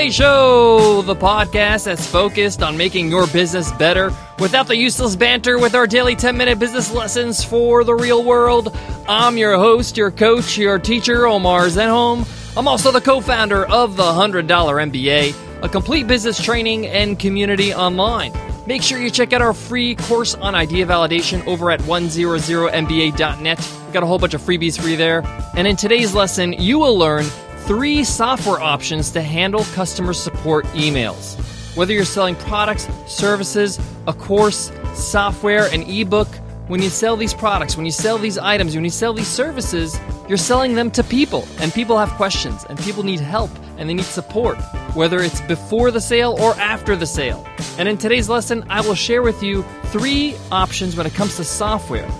MBA Show, the podcast that's focused on making your business better without the useless banter with our daily 10 minute business lessons for the real world. I'm your host, your coach, your teacher, Omar Zenhom. I'm also the co founder of the $100 MBA, a complete business training and community online. Make sure you check out our free course on idea validation over at 100mba.net. We've got a whole bunch of freebies for you there. And in today's lesson, you will learn three software options to handle customer support emails. Whether you're selling products, services, a course, software, an ebook, when you sell these products, when you sell these items, when you sell these services, you're selling them to people. And people have questions, and people need help, and they need support, whether it's before the sale or after the sale. And in today's lesson, I will share with you three options when it comes to software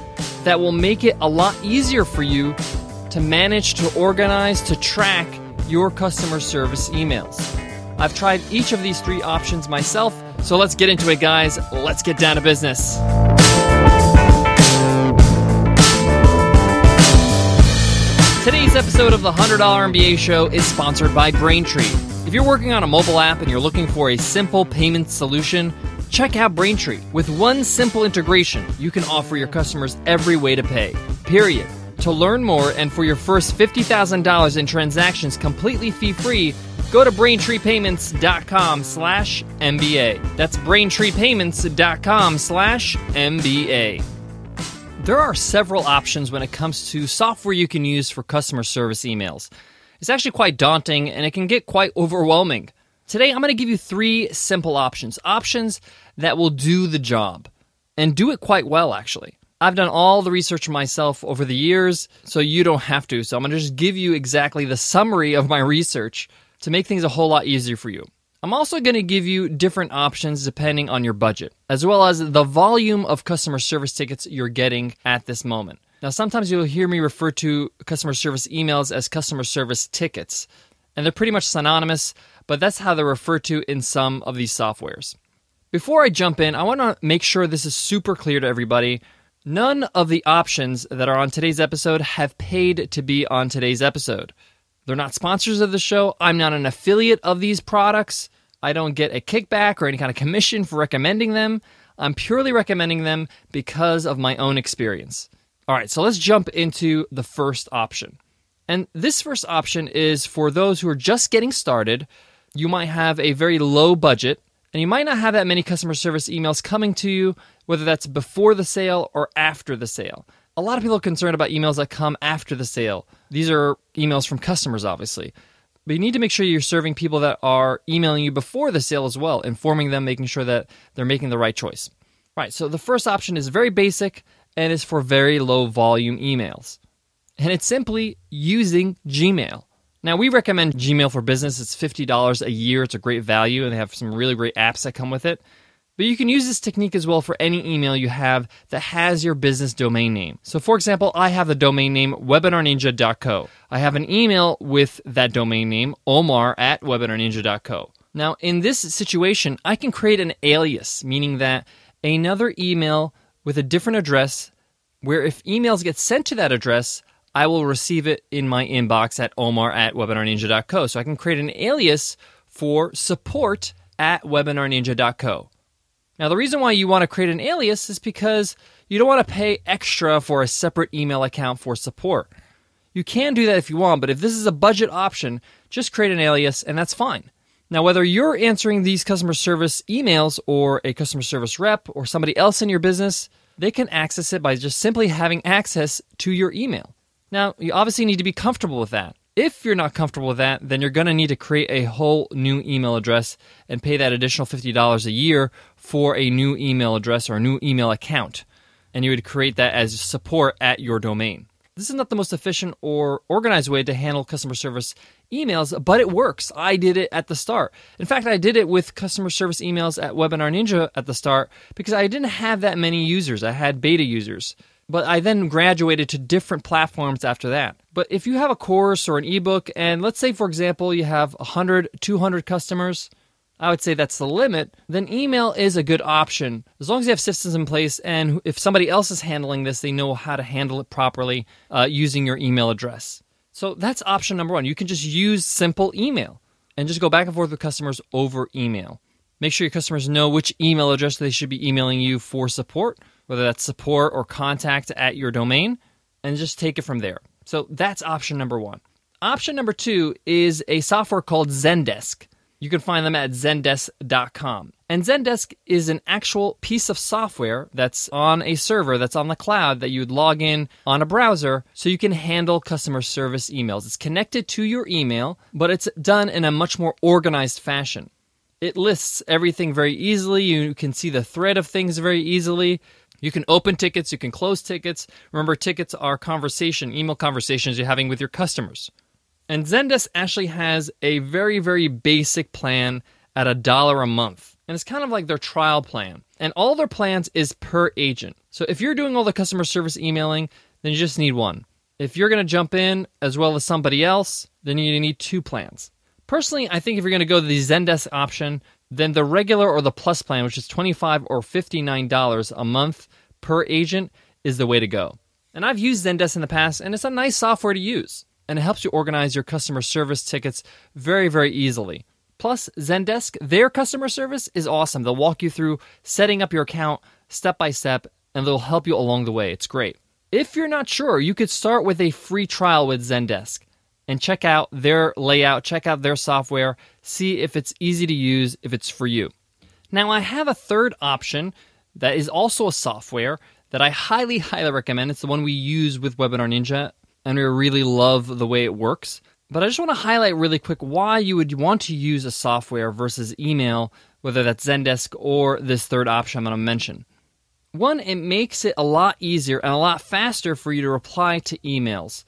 that will make it a lot easier for you to manage, to organize, to track your customer service emails. I've tried each of these three options myself, so let's get into it, guys. Let's get down to business. Today's episode of the $100 MBA Show is sponsored by Braintree. If you're working on a mobile app and you're looking for a simple payment solution, check out Braintree. With one simple integration, you can offer your customers every way to pay. Period. To learn more and for your first $50,000 in transactions completely fee-free, go to braintreepayments.com slash MBA. That's braintreepayments.com slash MBA. There are several options when it comes to software you can use for customer service emails. It's actually quite daunting and it can get quite overwhelming. Today, I'm going to give you three simple options. Options that will do the job and do it quite well, actually. I've done all the research myself over the years, so you don't have to. So I'm going to just give you exactly the summary of my research to make things a whole lot easier for you. I'm also going to give you different options depending on your budget, as well as the volume of customer service tickets you're getting at this moment. Now, sometimes you'll hear me refer to customer service emails as customer service tickets, and they're pretty much synonymous, but that's how they're referred to in some of these softwares. Before I jump in, I want to make sure this is super clear to everybody. None of the options that are on today's episode have paid to be on today's episode. They're not sponsors of the show. I'm not an affiliate of these products. I don't get a kickback or any kind of commission for recommending them. I'm purely recommending them because of my own experience. All right, so let's jump into the first option. And this first option is for those who are just getting started. You might have a very low budget and you might not have that many customer service emails coming to you, whether that's before the sale or after the sale. A lot of people are concerned about emails that come after the sale. These are emails from customers, obviously. But you need to make sure you're serving people that are emailing you before the sale as well, informing them, making sure that they're making the right choice. All right, so the first option is very basic and is for very low volume emails. And it's simply using Gmail. Now, we recommend Gmail for Business. It's $50 a year. It's a great value, and they have some really great apps that come with it. But you can use this technique as well for any email you have that has your business domain name. So, for example, I have the domain name webinarninja.co. I have an email with that domain name, omar at webinarninja.co. Now, in this situation, I can create an alias, meaning that another email with a different address, where if emails get sent to that address, I will receive it in my inbox at omar at webinarninja.co. So I can create an alias for support at webinarninja.co. Now, the reason why you want to create an alias is because you don't want to pay extra for a separate email account for support. You can do that if you want, but if this is a budget option, just create an alias and that's fine. Now, whether you're answering these customer service emails or a customer service rep or somebody else in your business, they can access it by just simply having access to your email. Now, you obviously need to be comfortable with that. If you're not comfortable with that, then you're going to need to create a whole new email address and pay that additional $50 a year for a new email address or a new email account. And you would create that as support at your domain. This is not the most efficient or organized way to handle customer service emails, but it works. I did it at the start. In fact, I did it with customer service emails at Webinar Ninja at the start because I didn't have that many users. I had beta users. But I then graduated to different platforms after that. But if you have a course or an ebook, and let's say, for example, you have 100, 200 customers, I would say that's the limit, then email is a good option. As long as you have systems in place, and if somebody else is handling this, they know how to handle it properly uh, using your email address. So that's option number one. You can just use simple email and just go back and forth with customers over email. Make sure your customers know which email address they should be emailing you for support, whether that's support or contact at your domain, and just take it from there. So that's option number one. Option number two is a software called Zendesk. You can find them at zendesk.com. And Zendesk is an actual piece of software that's on a server that's on the cloud that you would log in on a browser so you can handle customer service emails. It's connected to your email, but it's done in a much more organized fashion. It lists everything very easily. You can see the thread of things very easily. You can open tickets, you can close tickets. Remember, tickets are conversation, email conversations you're having with your customers. And Zendesk actually has a very, very basic plan at a dollar a month. And it's kind of like their trial plan. And all their plans is per agent. So if you're doing all the customer service emailing, then you just need one. If you're going to jump in as well as somebody else, then you need two plans. Personally, I think if you're going to go to the Zendesk option, then the regular or the plus plan, which is 25 or $59 a month per agent, is the way to go. And I've used Zendesk in the past, and it's a nice software to use and it helps you organize your customer service tickets very, very easily. Plus, Zendesk, their customer service is awesome. They'll walk you through setting up your account step by step, and they'll help you along the way. It's great. If you're not sure, you could start with a free trial with Zendesk and check out their layout, check out their software, see if it's easy to use, if it's for you. Now, I have a third option that is also a software that I highly, highly recommend. It's the one we use with Webinar Ninja, and we really love the way it works. But I just want to highlight really quick why you would want to use a software versus email, whether that's Zendesk or this third option I'm going to mention. One, it makes it a lot easier and a lot faster for you to reply to emails.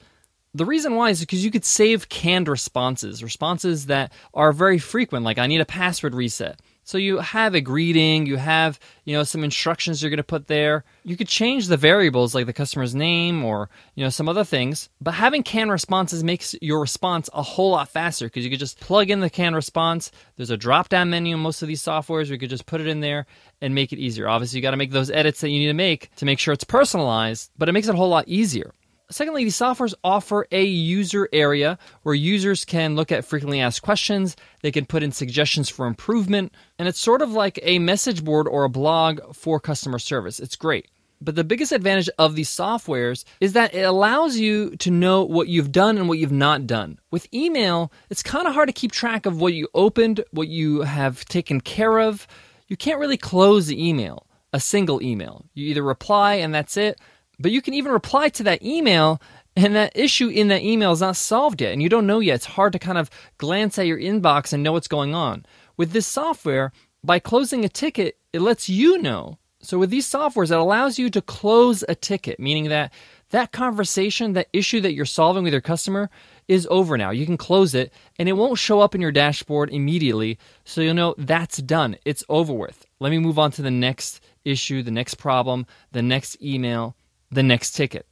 The reason why is because you could save canned responses, responses that are very frequent, like I need a password reset. So you have a greeting, you have, you know, some instructions you're going to put there. You could change the variables like the customer's name or, you know, some other things. But having canned responses makes your response a whole lot faster because you could just plug in the canned response. There's a drop-down menu in most of these softwares. You could just put it in there and make it easier. Obviously, you got to make those edits that you need to make to make sure it's personalized, but it makes it a whole lot easier. Secondly, these softwares offer a user area where users can look at frequently asked questions, they can put in suggestions for improvement, and it's sort of like a message board or a blog for customer service. It's great. But the biggest advantage of these softwares is that it allows you to know what you've done and what you've not done. With email, it's kind of hard to keep track of what you opened, what you have taken care of. You can't really close the email, a single email. You either reply and that's it, but you can even reply to that email and that issue in that email is not solved yet and you don't know yet. It's hard to kind of glance at your inbox and know what's going on. With this software, by closing a ticket, it lets you know. So with these softwares, it allows you to close a ticket, meaning that that conversation, that issue that you're solving with your customer is over now. You can close it and it won't show up in your dashboard immediately. So you'll know that's done. It's over with. Let me move on to the next issue, the next problem, the next email the next ticket.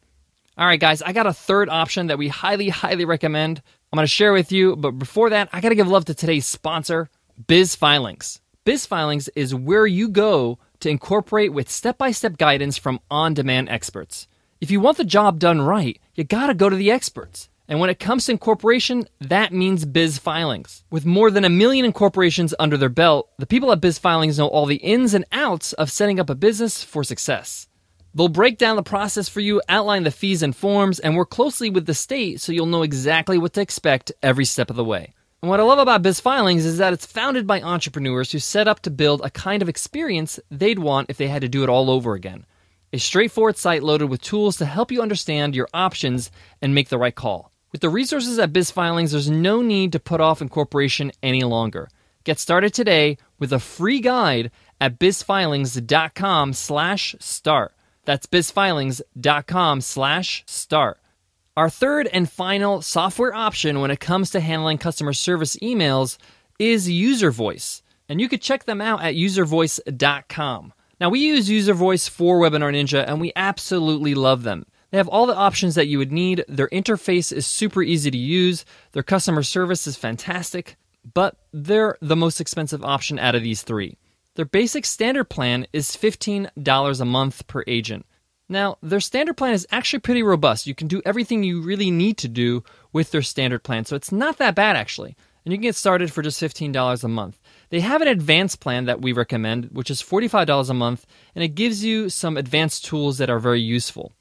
All right, guys, I got a third option that we highly, highly recommend. I'm going to share with you, but before that, I got to give love to today's sponsor, Biz Filings. Biz Filings is where you go to incorporate with step by step guidance from on demand experts. If you want the job done right, you got to go to the experts. And when it comes to incorporation, that means Biz Filings. With more than a million incorporations under their belt, the people at Biz Filings know all the ins and outs of setting up a business for success. They'll break down the process for you, outline the fees and forms, and work closely with the state so you'll know exactly what to expect every step of the way. And what I love about Biz Filings is that it's founded by entrepreneurs who set up to build a kind of experience they'd want if they had to do it all over again. A straightforward site loaded with tools to help you understand your options and make the right call. With the resources at Biz Filings, there's no need to put off incorporation any longer. Get started today with a free guide at bizfilings.com/start. That's bizfilings.com slash start. Our third and final software option when it comes to handling customer service emails is User Voice. And you could check them out at uservoice.com. Now, we use User Voice for Webinar Ninja and we absolutely love them. They have all the options that you would need. Their interface is super easy to use. Their customer service is fantastic, but they're the most expensive option out of these three. Their basic standard plan is $15 a month per agent. Now, their standard plan is actually pretty robust. You can do everything you really need to do with their standard plan, so it's not that bad actually. and you can get started for just $15 a month. They have an advanced plan that we recommend, which is $45 a month, and it gives you some advanced tools that are very useful.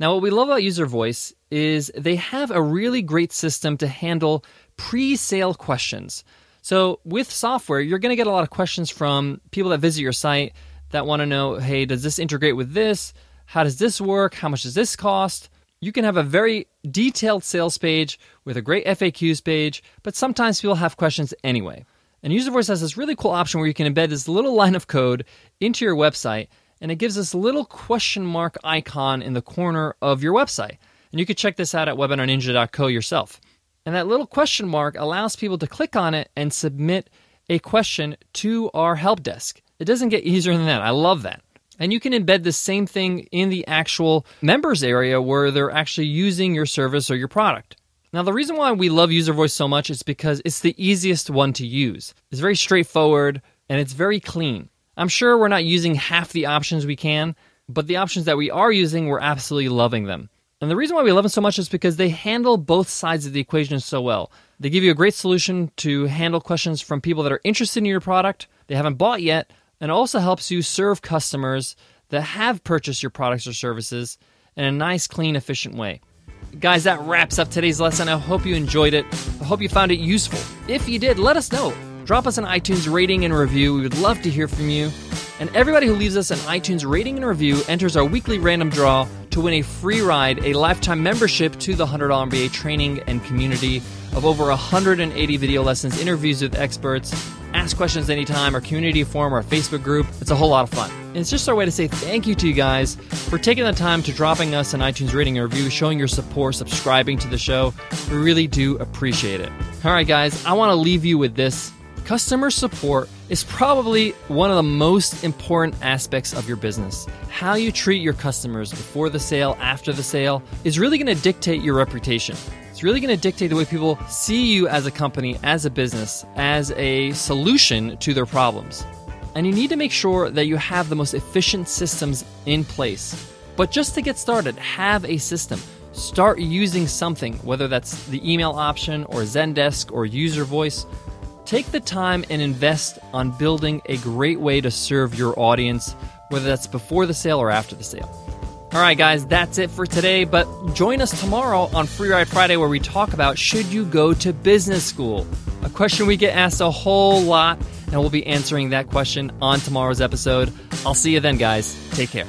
Now, what we love about User Voice is they have a really great system to handle pre sale questions. So, with software, you're going to get a lot of questions from people that visit your site that want to know hey, does this integrate with this? How does this work? How much does this cost? You can have a very detailed sales page with a great FAQs page, but sometimes people have questions anyway. And User Voice has this really cool option where you can embed this little line of code into your website, and it gives this little question mark icon in the corner of your website. And you can check this out at webinarninja.co yourself. And that little question mark allows people to click on it and submit a question to our help desk. It doesn't get easier than that. I love that. And you can embed the same thing in the actual members area where they're actually using your service or your product. Now, the reason why we love User Voice so much is because it's the easiest one to use. It's very straightforward and it's very clean. I'm sure we're not using half the options we can, but the options that we are using, we're absolutely loving them. And the reason why we love them so much is because they handle both sides of the equation so well. They give you a great solution to handle questions from people that are interested in your product, they haven't bought yet, and also helps you serve customers that have purchased your products or services in a nice, clean, efficient way. Guys, that wraps up today's lesson. I hope you enjoyed it. I hope you found it useful. If you did, let us know. Drop us an iTunes rating and review. We would love to hear from you. And everybody who leaves us an iTunes rating and review enters our weekly random draw to win a free ride, a lifetime membership to the $100 MBA training and community of over 180 video lessons, interviews with experts, ask questions anytime, our community forum, our Facebook group. It's a whole lot of fun. And it's just our way to say thank you to you guys for taking the time to dropping us an iTunes rating and review, showing your support, subscribing to the show. We really do appreciate it. All right, guys, I want to leave you with this. Customer support is probably one of the most important aspects of your business. How you treat your customers before the sale, after the sale, is really going to dictate your reputation. It's really going to dictate the way people see you as a company, as a business, as a solution to their problems. And you need to make sure that you have the most efficient systems in place. But just to get started, have a system. Start using something, whether that's the email option or Zendesk or user voice. Take the time and invest on building a great way to serve your audience, whether that's before the sale or after the sale. All right, guys, that's it for today. But join us tomorrow on Free Ride Friday where we talk about should you go to business school? A question we get asked a whole lot, and we'll be answering that question on tomorrow's episode. I'll see you then, guys. Take care.